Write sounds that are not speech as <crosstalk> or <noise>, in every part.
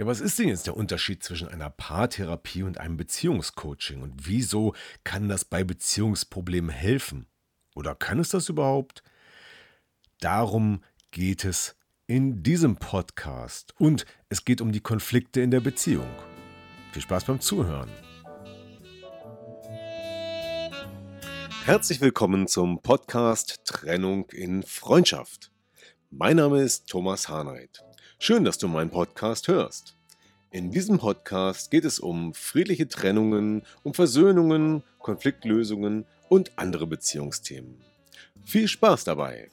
Ja, was ist denn jetzt der Unterschied zwischen einer Paartherapie und einem Beziehungscoaching? Und wieso kann das bei Beziehungsproblemen helfen? Oder kann es das überhaupt? Darum geht es in diesem Podcast. Und es geht um die Konflikte in der Beziehung. Viel Spaß beim Zuhören. Herzlich willkommen zum Podcast Trennung in Freundschaft. Mein Name ist Thomas Harnight. Schön, dass du meinen Podcast hörst. In diesem Podcast geht es um friedliche Trennungen, um Versöhnungen, Konfliktlösungen und andere Beziehungsthemen. Viel Spaß dabei!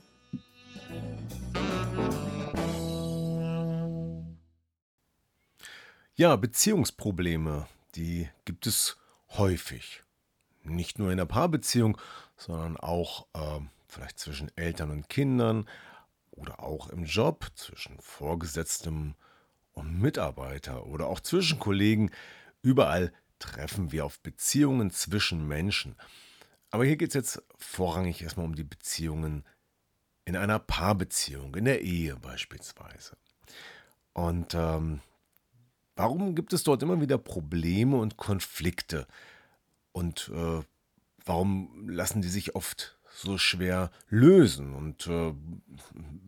Ja, Beziehungsprobleme, die gibt es häufig. Nicht nur in der Paarbeziehung, sondern auch äh, vielleicht zwischen Eltern und Kindern, oder auch im Job zwischen Vorgesetztem und Mitarbeiter oder auch zwischen Kollegen. Überall treffen wir auf Beziehungen zwischen Menschen. Aber hier geht es jetzt vorrangig erstmal um die Beziehungen in einer Paarbeziehung, in der Ehe beispielsweise. Und ähm, warum gibt es dort immer wieder Probleme und Konflikte? Und äh, warum lassen die sich oft so schwer lösen. Und äh,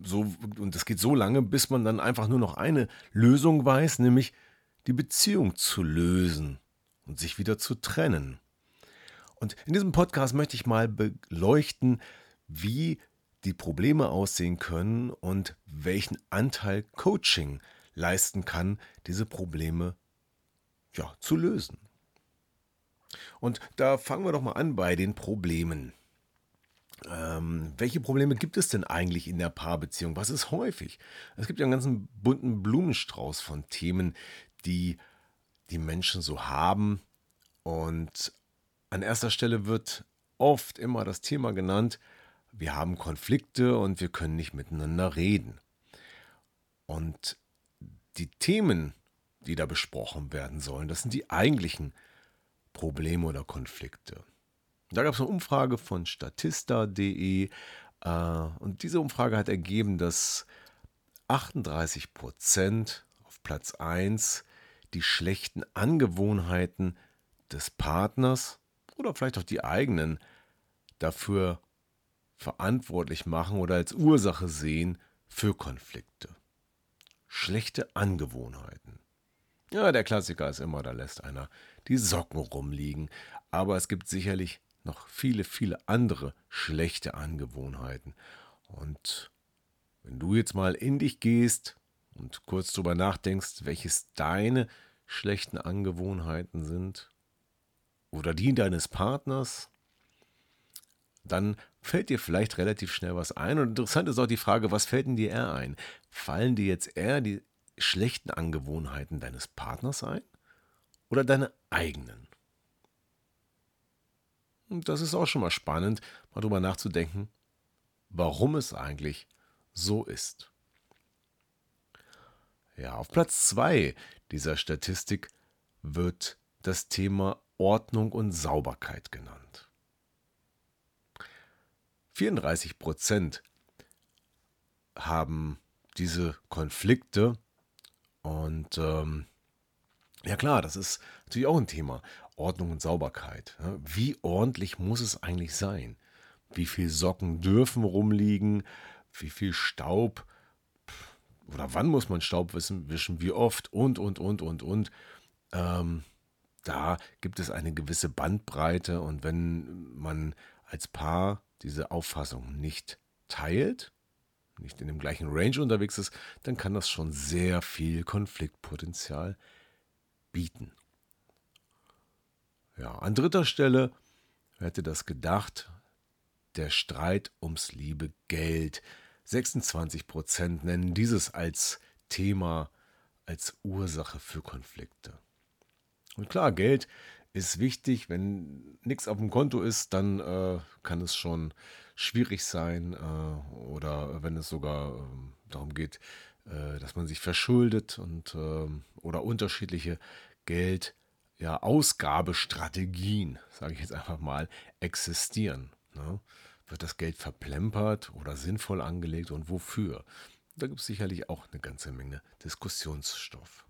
so, und es geht so lange, bis man dann einfach nur noch eine Lösung weiß, nämlich die Beziehung zu lösen und sich wieder zu trennen. Und in diesem Podcast möchte ich mal beleuchten, wie die Probleme aussehen können und welchen Anteil Coaching leisten kann, diese Probleme ja, zu lösen. Und da fangen wir doch mal an bei den Problemen. Ähm, welche Probleme gibt es denn eigentlich in der Paarbeziehung? Was ist häufig? Es gibt ja einen ganzen bunten Blumenstrauß von Themen, die die Menschen so haben. Und an erster Stelle wird oft immer das Thema genannt, wir haben Konflikte und wir können nicht miteinander reden. Und die Themen, die da besprochen werden sollen, das sind die eigentlichen Probleme oder Konflikte. Da gab es eine Umfrage von statista.de äh, und diese Umfrage hat ergeben, dass 38 Prozent auf Platz 1 die schlechten Angewohnheiten des Partners oder vielleicht auch die eigenen dafür verantwortlich machen oder als Ursache sehen für Konflikte. Schlechte Angewohnheiten. Ja, der Klassiker ist immer, da lässt einer die Socken rumliegen. Aber es gibt sicherlich noch viele, viele andere schlechte Angewohnheiten. Und wenn du jetzt mal in dich gehst und kurz drüber nachdenkst, welches deine schlechten Angewohnheiten sind oder die deines Partners, dann fällt dir vielleicht relativ schnell was ein. Und interessant ist auch die Frage, was fällt denn dir eher ein? Fallen dir jetzt eher die schlechten Angewohnheiten deines Partners ein oder deine eigenen? Und das ist auch schon mal spannend, mal drüber nachzudenken, warum es eigentlich so ist. Ja, auf Platz 2 dieser Statistik wird das Thema Ordnung und Sauberkeit genannt. 34 Prozent haben diese Konflikte und ähm, ja klar, das ist natürlich auch ein Thema. Ordnung und Sauberkeit. Wie ordentlich muss es eigentlich sein? Wie viel Socken dürfen rumliegen? Wie viel Staub? Oder wann muss man Staub wischen? Wie oft? Und, und, und, und, und. Ähm, da gibt es eine gewisse Bandbreite und wenn man als Paar diese Auffassung nicht teilt, nicht in dem gleichen Range unterwegs ist, dann kann das schon sehr viel Konfliktpotenzial bieten. Ja, an dritter Stelle, wer hätte das gedacht, der Streit ums liebe Geld. 26 Prozent nennen dieses als Thema als Ursache für Konflikte. Und klar, Geld ist wichtig. Wenn nichts auf dem Konto ist, dann äh, kann es schon schwierig sein äh, oder wenn es sogar äh, darum geht, äh, dass man sich verschuldet und ähm, oder unterschiedliche Geld ja, Ausgabestrategien, sage ich jetzt einfach mal, existieren. Ne? Wird das Geld verplempert oder sinnvoll angelegt und wofür? Da gibt es sicherlich auch eine ganze Menge Diskussionsstoff.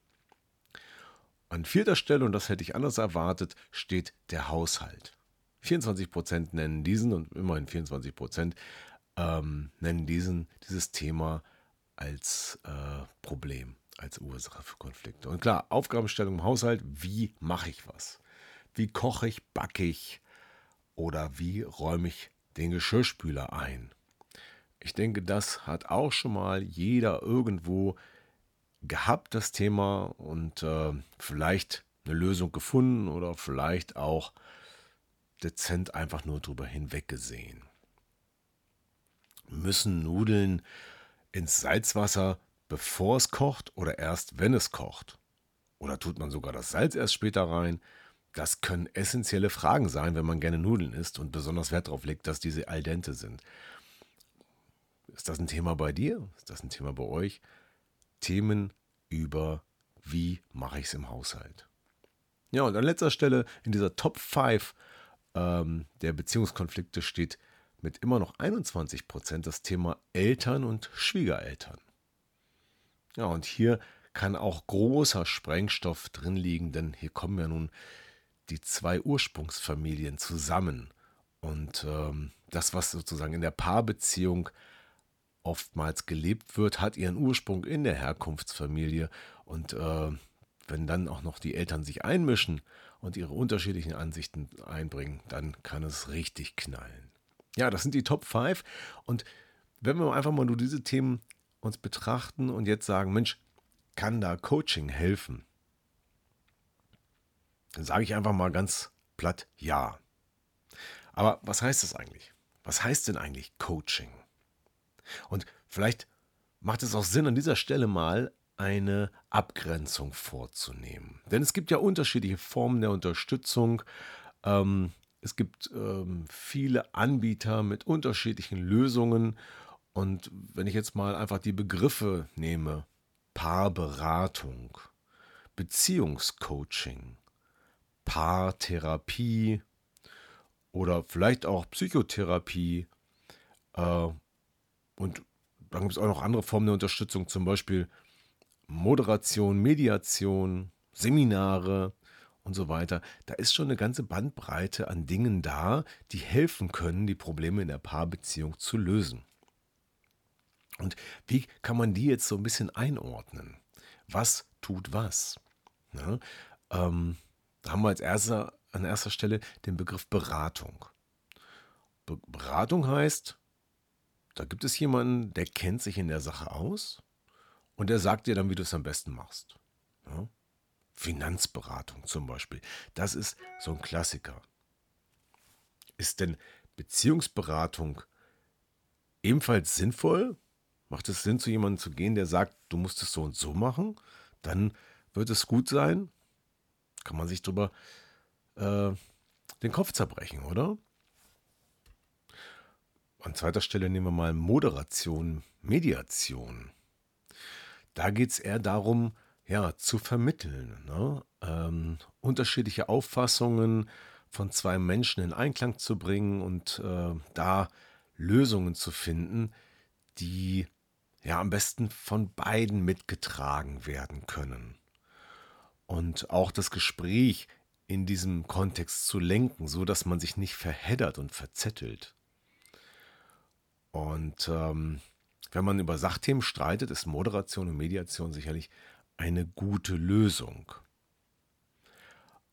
An vierter Stelle, und das hätte ich anders erwartet, steht der Haushalt. 24 Prozent nennen diesen, und immerhin 24 Prozent ähm, nennen diesen, dieses Thema als äh, Problem, als Ursache für Konflikte. Und klar, Aufgabenstellung im Haushalt, wie mache ich was? Wie koche ich, backe ich oder wie räume ich den Geschirrspüler ein? Ich denke, das hat auch schon mal jeder irgendwo gehabt, das Thema, und äh, vielleicht eine Lösung gefunden oder vielleicht auch dezent einfach nur drüber hinweggesehen. Müssen Nudeln ins Salzwasser, bevor es kocht oder erst wenn es kocht? Oder tut man sogar das Salz erst später rein? Das können essentielle Fragen sein, wenn man gerne Nudeln isst und besonders Wert darauf legt, dass diese al dente sind. Ist das ein Thema bei dir? Ist das ein Thema bei euch? Themen über wie mache ich es im Haushalt. Ja, und an letzter Stelle in dieser Top 5 ähm, der Beziehungskonflikte steht mit immer noch 21 Prozent das Thema Eltern und Schwiegereltern. Ja, und hier kann auch großer Sprengstoff drin liegen, denn hier kommen ja nun die zwei Ursprungsfamilien zusammen. Und ähm, das, was sozusagen in der Paarbeziehung oftmals gelebt wird, hat ihren Ursprung in der Herkunftsfamilie. Und äh, wenn dann auch noch die Eltern sich einmischen und ihre unterschiedlichen Ansichten einbringen, dann kann es richtig knallen. Ja, das sind die Top 5. Und wenn wir einfach mal nur diese Themen uns betrachten und jetzt sagen, Mensch, kann da Coaching helfen? Dann sage ich einfach mal ganz platt ja. Aber was heißt das eigentlich? Was heißt denn eigentlich Coaching? Und vielleicht macht es auch Sinn, an dieser Stelle mal eine Abgrenzung vorzunehmen. Denn es gibt ja unterschiedliche Formen der Unterstützung. Ähm, es gibt ähm, viele Anbieter mit unterschiedlichen Lösungen. Und wenn ich jetzt mal einfach die Begriffe nehme, Paarberatung, Beziehungscoaching, Paartherapie oder vielleicht auch Psychotherapie äh, und dann gibt es auch noch andere Formen der Unterstützung, zum Beispiel Moderation, Mediation, Seminare und so weiter. Da ist schon eine ganze Bandbreite an Dingen da, die helfen können, die Probleme in der Paarbeziehung zu lösen. Und wie kann man die jetzt so ein bisschen einordnen? Was tut was? Ja, ähm, da haben wir als erster, an erster Stelle den Begriff Beratung. Be Beratung heißt, da gibt es jemanden, der kennt sich in der Sache aus und der sagt dir dann, wie du es am besten machst. Ja? Finanzberatung zum Beispiel. Das ist so ein Klassiker. Ist denn Beziehungsberatung ebenfalls sinnvoll? Macht es Sinn, zu jemandem zu gehen, der sagt, du musst es so und so machen? Dann wird es gut sein. Kann man sich darüber äh, den Kopf zerbrechen, oder? An zweiter Stelle nehmen wir mal Moderation, Mediation. Da geht es eher darum, ja, zu vermitteln. Ne? Ähm, unterschiedliche Auffassungen von zwei Menschen in Einklang zu bringen und äh, da Lösungen zu finden, die ja am besten von beiden mitgetragen werden können. Und auch das Gespräch in diesem Kontext zu lenken, so dass man sich nicht verheddert und verzettelt. Und ähm, wenn man über Sachthemen streitet, ist Moderation und Mediation sicherlich eine gute Lösung.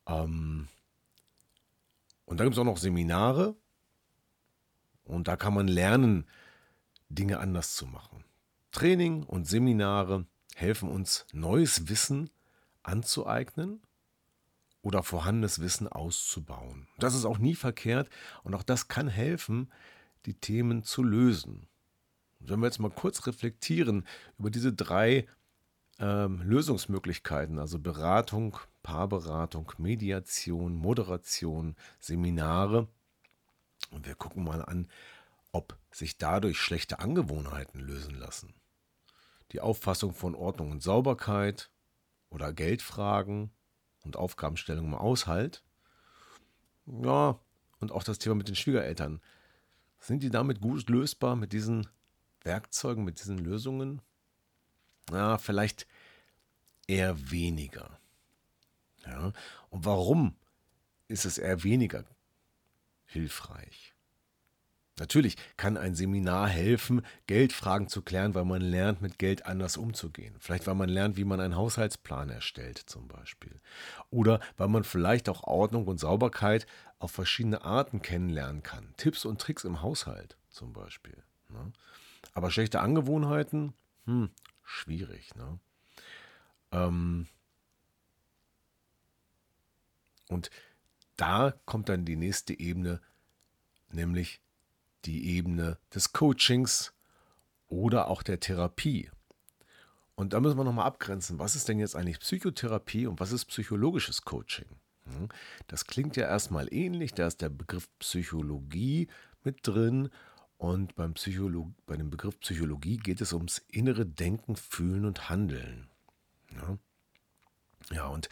Ähm, und dann gibt es auch noch Seminare. Und da kann man lernen, Dinge anders zu machen. Training und Seminare helfen uns, neues Wissen anzueignen oder vorhandenes Wissen auszubauen. Das ist auch nie verkehrt und auch das kann helfen, die Themen zu lösen. wenn wir jetzt mal kurz reflektieren über diese drei ähm, Lösungsmöglichkeiten, also Beratung, Paarberatung, Mediation, Moderation, Seminare. Und wir gucken mal an, ob sich dadurch schlechte Angewohnheiten lösen lassen. Die Auffassung von Ordnung und Sauberkeit oder Geldfragen und Aufgabenstellung im Aushalt. Ja, und auch das Thema mit den Schwiegereltern. Sind die damit gut lösbar mit diesen Werkzeugen, mit diesen Lösungen? Ja, vielleicht eher weniger. Ja, und warum ist es eher weniger hilfreich? Natürlich kann ein Seminar helfen, Geldfragen zu klären, weil man lernt, mit Geld anders umzugehen. Vielleicht, weil man lernt, wie man einen Haushaltsplan erstellt, zum Beispiel. Oder weil man vielleicht auch Ordnung und Sauberkeit auf verschiedene Arten kennenlernen kann. Tipps und Tricks im Haushalt, zum Beispiel. Ne? Aber schlechte Angewohnheiten, hm, schwierig. Ne? Ähm und da kommt dann die nächste Ebene, nämlich die Ebene des Coachings oder auch der Therapie. Und da müssen wir nochmal abgrenzen, was ist denn jetzt eigentlich Psychotherapie und was ist psychologisches Coaching? Hm? Das klingt ja erstmal ähnlich, da ist der Begriff Psychologie mit drin und beim, Psycholo bei dem Begriff Psychologie geht es ums innere Denken, Fühlen und Handeln. Ja, ja und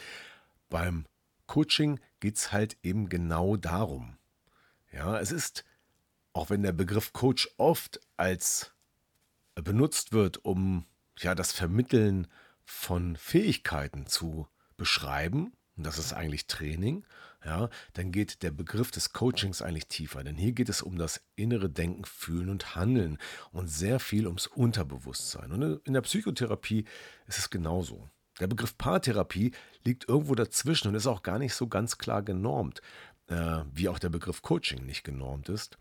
beim Coaching geht es halt eben genau darum. Ja, es ist auch wenn der Begriff Coach oft als benutzt wird, um ja das Vermitteln von Fähigkeiten zu beschreiben, und das ist eigentlich Training, ja, dann geht der Begriff des Coachings eigentlich tiefer. Denn hier geht es um das innere Denken, Fühlen und Handeln und sehr viel ums Unterbewusstsein. Und in der Psychotherapie ist es genauso. Der Begriff Paartherapie liegt irgendwo dazwischen und ist auch gar nicht so ganz klar genormt, äh, wie auch der Begriff Coaching nicht genormt ist.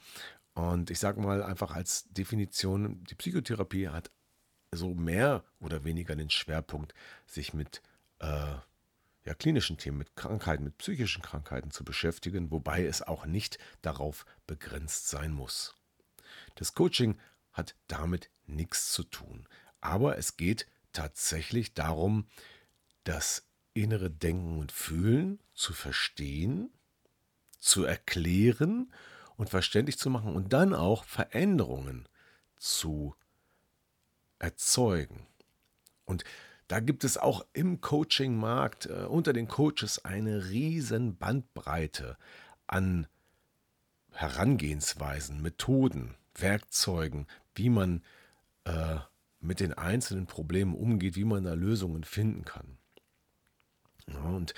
Und ich sage mal einfach als Definition, die Psychotherapie hat so mehr oder weniger den Schwerpunkt, sich mit äh, ja, klinischen Themen, mit Krankheiten, mit psychischen Krankheiten zu beschäftigen, wobei es auch nicht darauf begrenzt sein muss. Das Coaching hat damit nichts zu tun, aber es geht tatsächlich darum, das innere Denken und Fühlen zu verstehen, zu erklären und verständlich zu machen und dann auch Veränderungen zu erzeugen. Und da gibt es auch im Coaching-Markt äh, unter den Coaches eine riesen Bandbreite an Herangehensweisen, Methoden, Werkzeugen, wie man äh, mit den einzelnen Problemen umgeht, wie man da Lösungen finden kann. Ja, und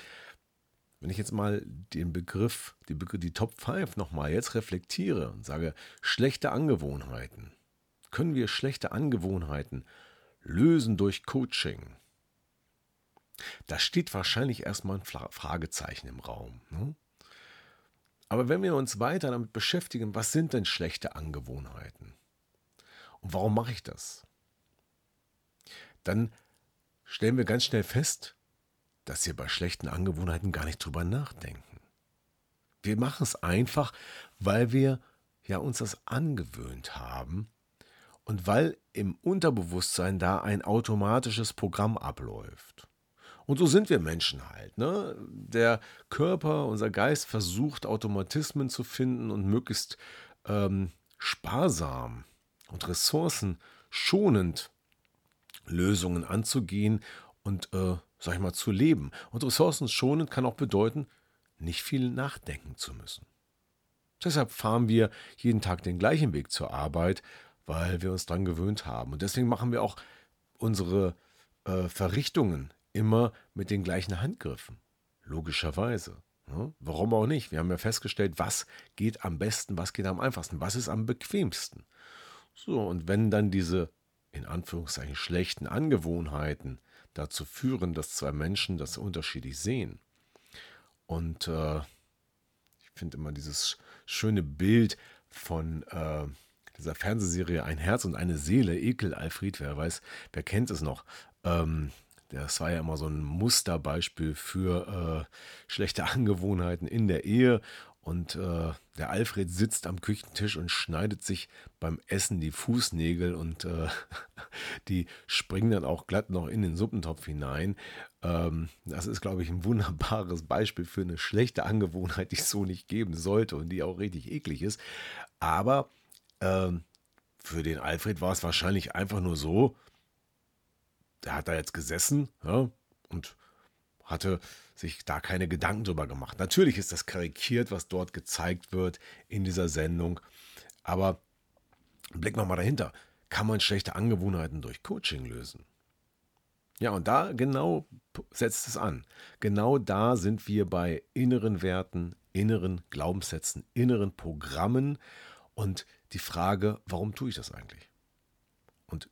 wenn ich jetzt mal den Begriff, die, die Top 5 nochmal jetzt reflektiere und sage, schlechte Angewohnheiten, können wir schlechte Angewohnheiten lösen durch Coaching? Da steht wahrscheinlich erstmal ein Fragezeichen im Raum. Ne? Aber wenn wir uns weiter damit beschäftigen, was sind denn schlechte Angewohnheiten? Und warum mache ich das? Dann stellen wir ganz schnell fest, dass wir bei schlechten Angewohnheiten gar nicht drüber nachdenken. Wir machen es einfach, weil wir ja uns das angewöhnt haben und weil im Unterbewusstsein da ein automatisches Programm abläuft. Und so sind wir Menschen halt. Ne? Der Körper, unser Geist versucht Automatismen zu finden und möglichst ähm, sparsam und ressourcenschonend Lösungen anzugehen und äh, sag ich mal, zu leben. Und ressourcenschonend kann auch bedeuten, nicht viel nachdenken zu müssen. Deshalb fahren wir jeden Tag den gleichen Weg zur Arbeit, weil wir uns daran gewöhnt haben. Und deswegen machen wir auch unsere äh, Verrichtungen immer mit den gleichen Handgriffen. Logischerweise. Ne? warum auch nicht? Wir haben ja festgestellt, was geht am besten, was geht am einfachsten, was ist am bequemsten. So, und wenn dann diese in Anführungszeichen schlechten Angewohnheiten dazu führen, dass zwei Menschen das unterschiedlich sehen. Und äh, ich finde immer dieses schöne Bild von äh, dieser Fernsehserie Ein Herz und eine Seele, Ekel Alfred, wer weiß, wer kennt es noch? Ähm, das war ja immer so ein Musterbeispiel für äh, schlechte Angewohnheiten in der Ehe. Und äh, der Alfred sitzt am Küchentisch und schneidet sich beim Essen die Fußnägel und äh, <laughs> die springen dann auch glatt noch in den Suppentopf hinein. Ähm, das ist, glaube ich, ein wunderbares Beispiel für eine schlechte Angewohnheit, die es so nicht geben sollte und die auch richtig eklig ist. Aber ähm, für den Alfred war es wahrscheinlich einfach nur so, der hat da jetzt gesessen ja, und hatte sich da keine Gedanken drüber gemacht. Natürlich ist das karikiert, was dort gezeigt wird in dieser Sendung, aber blicken wir mal dahinter. Kann man schlechte Angewohnheiten durch Coaching lösen? Ja, und da genau setzt es an. Genau da sind wir bei inneren Werten, inneren Glaubenssätzen, inneren Programmen und die Frage, warum tue ich das eigentlich? Und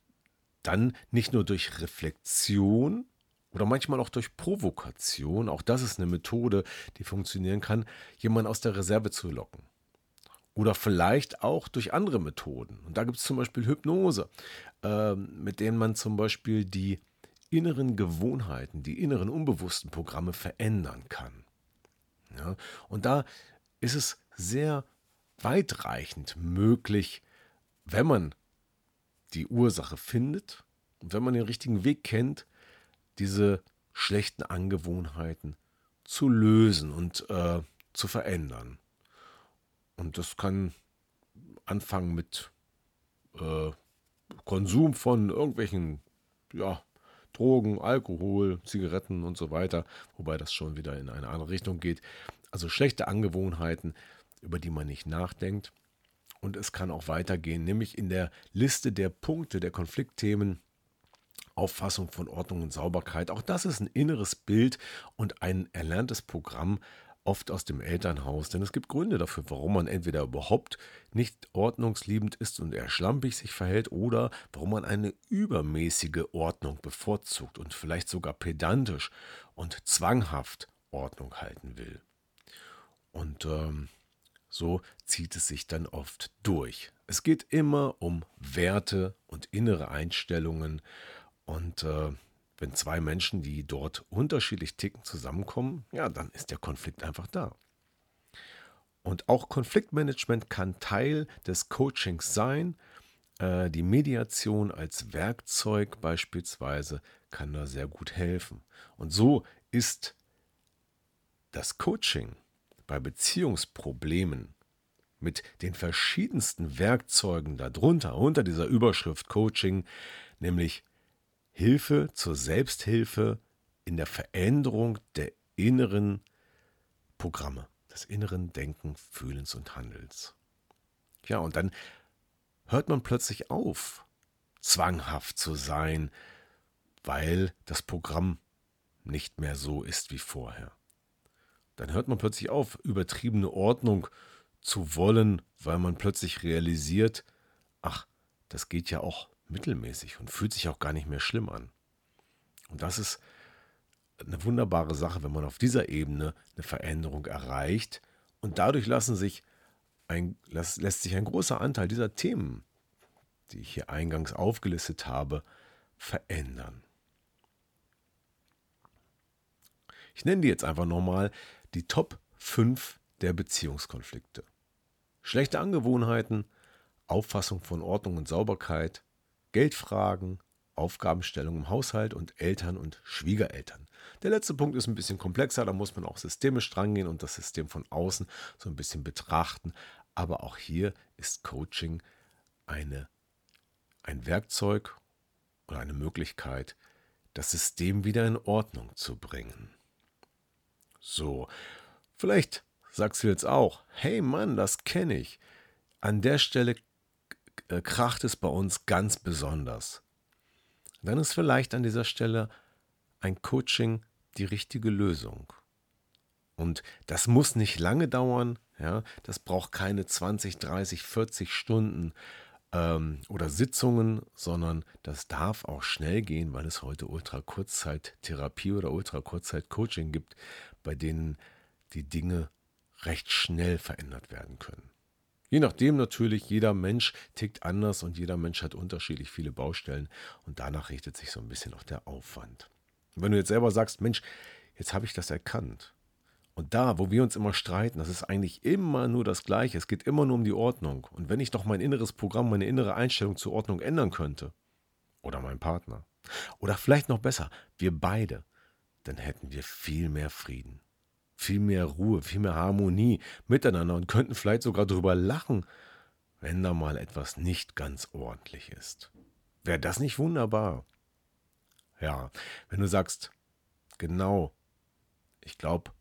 dann nicht nur durch Reflexion, oder manchmal auch durch Provokation, auch das ist eine Methode, die funktionieren kann, jemanden aus der Reserve zu locken. Oder vielleicht auch durch andere Methoden. Und da gibt es zum Beispiel Hypnose, äh, mit denen man zum Beispiel die inneren Gewohnheiten, die inneren unbewussten Programme verändern kann. Ja, und da ist es sehr weitreichend möglich, wenn man die Ursache findet und wenn man den richtigen Weg kennt, diese schlechten Angewohnheiten zu lösen und äh, zu verändern. Und das kann anfangen mit äh, Konsum von irgendwelchen ja, Drogen, Alkohol, Zigaretten und so weiter, wobei das schon wieder in eine andere Richtung geht. Also schlechte Angewohnheiten, über die man nicht nachdenkt. Und es kann auch weitergehen, nämlich in der Liste der Punkte der Konfliktthemen Auffassung von Ordnung und Sauberkeit. Auch das ist ein inneres Bild und ein erlerntes Programm, oft aus dem Elternhaus. Denn es gibt Gründe dafür, warum man entweder überhaupt nicht ordnungsliebend ist und eher schlampig sich verhält oder warum man eine übermäßige Ordnung bevorzugt und vielleicht sogar pedantisch und zwanghaft Ordnung halten will. Und ähm, so zieht es sich dann oft durch. Es geht immer um Werte und innere Einstellungen und äh, wenn zwei Menschen, die dort unterschiedlich ticken, zusammenkommen, ja, dann ist der Konflikt einfach da. Und auch Konfliktmanagement kann Teil des Coachings sein. Äh, die Mediation als Werkzeug beispielsweise kann da sehr gut helfen. Und so ist das Coaching bei Beziehungsproblemen mit den verschiedensten Werkzeugen darunter, unter dieser Überschrift Coaching, nämlich Hilfe zur Selbsthilfe in der Veränderung der inneren Programme, des inneren Denken, Fühlens und Handelns. Ja, und dann hört man plötzlich auf, zwanghaft zu sein, weil das Programm nicht mehr so ist wie vorher. Dann hört man plötzlich auf, übertriebene Ordnung zu wollen, weil man plötzlich realisiert, ach, das geht ja auch mittelmäßig und fühlt sich auch gar nicht mehr schlimm an. Und das ist eine wunderbare Sache, wenn man auf dieser Ebene eine Veränderung erreicht. Und dadurch lassen sich ein, lässt, lässt sich ein großer Anteil dieser Themen, die ich hier eingangs aufgelistet habe, verändern. Ich nenne die jetzt einfach nochmal die Top 5 der Beziehungskonflikte. Schlechte Angewohnheiten, Auffassung von Ordnung und Sauberkeit, Geldfragen, Aufgabenstellung im Haushalt und Eltern und Schwiegereltern. Der letzte Punkt ist ein bisschen komplexer, da muss man auch systemisch drangehen und das System von außen so ein bisschen betrachten. Aber auch hier ist Coaching eine, ein Werkzeug oder eine Möglichkeit, das System wieder in Ordnung zu bringen. So, vielleicht sagst du jetzt auch, hey Mann, das kenne ich. An der Stelle äh, kracht es bei uns ganz besonders. Dann ist vielleicht an dieser Stelle ein Coaching die richtige Lösung. Und das muss nicht lange dauern, ja, das braucht keine 20, 30, 40 Stunden ähm, oder Sitzungen, sondern das darf auch schnell gehen, weil es heute Ultra-Kurzzeit-Therapie oder Ultra-Kurzzeit-Coaching gibt, bei denen die Dinge recht schnell verändert werden können. Je nachdem natürlich, jeder Mensch tickt anders und jeder Mensch hat unterschiedlich viele Baustellen und danach richtet sich so ein bisschen auch der Aufwand. Wenn du jetzt selber sagst, Mensch, jetzt habe ich das erkannt Und da, wo wir uns immer streiten, das ist eigentlich immer nur das Gleiche. Es geht immer nur um die Ordnung. Und wenn ich doch mein inneres Programm, meine innere Einstellung zur Ordnung ändern könnte, oder mein Partner, oder vielleicht noch besser, wir beide, dann hätten wir viel mehr Frieden, viel mehr Ruhe, viel mehr Harmonie miteinander und könnten vielleicht sogar darüber lachen, wenn da mal etwas nicht ganz ordentlich ist. Wäre das nicht wunderbar? Ja, wenn du sagst, genau, ich glaube,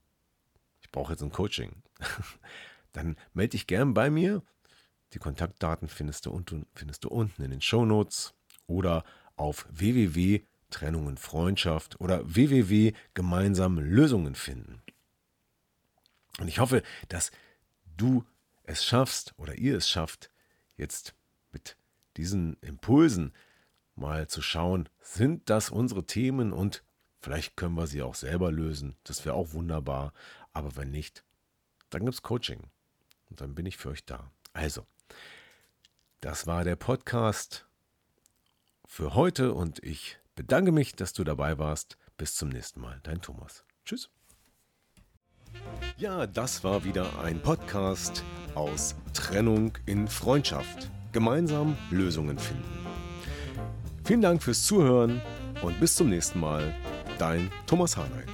ich brauche jetzt ein Coaching, <laughs> dann melde dich gern bei mir. Die Kontaktdaten findest du, unten, findest du unten in den Show Notes oder auf www.trennungenfreundschaft oder www.gemeinsam Lösungen finden. Und ich hoffe, dass du es schaffst oder ihr es schafft, jetzt mit diesen Impulsen mal zu schauen, sind das unsere Themen und vielleicht können wir sie auch selber lösen. Das wäre auch wunderbar. Aber wenn nicht, dann gibt es Coaching. Und dann bin ich für euch da. Also, das war der Podcast für heute und ich bedanke mich, dass du dabei warst. Bis zum nächsten Mal. Dein Thomas. Tschüss. Ja, das war wieder ein Podcast aus Trennung in Freundschaft. Gemeinsam Lösungen finden. Vielen Dank fürs Zuhören und bis zum nächsten Mal. Dein Thomas Harnight.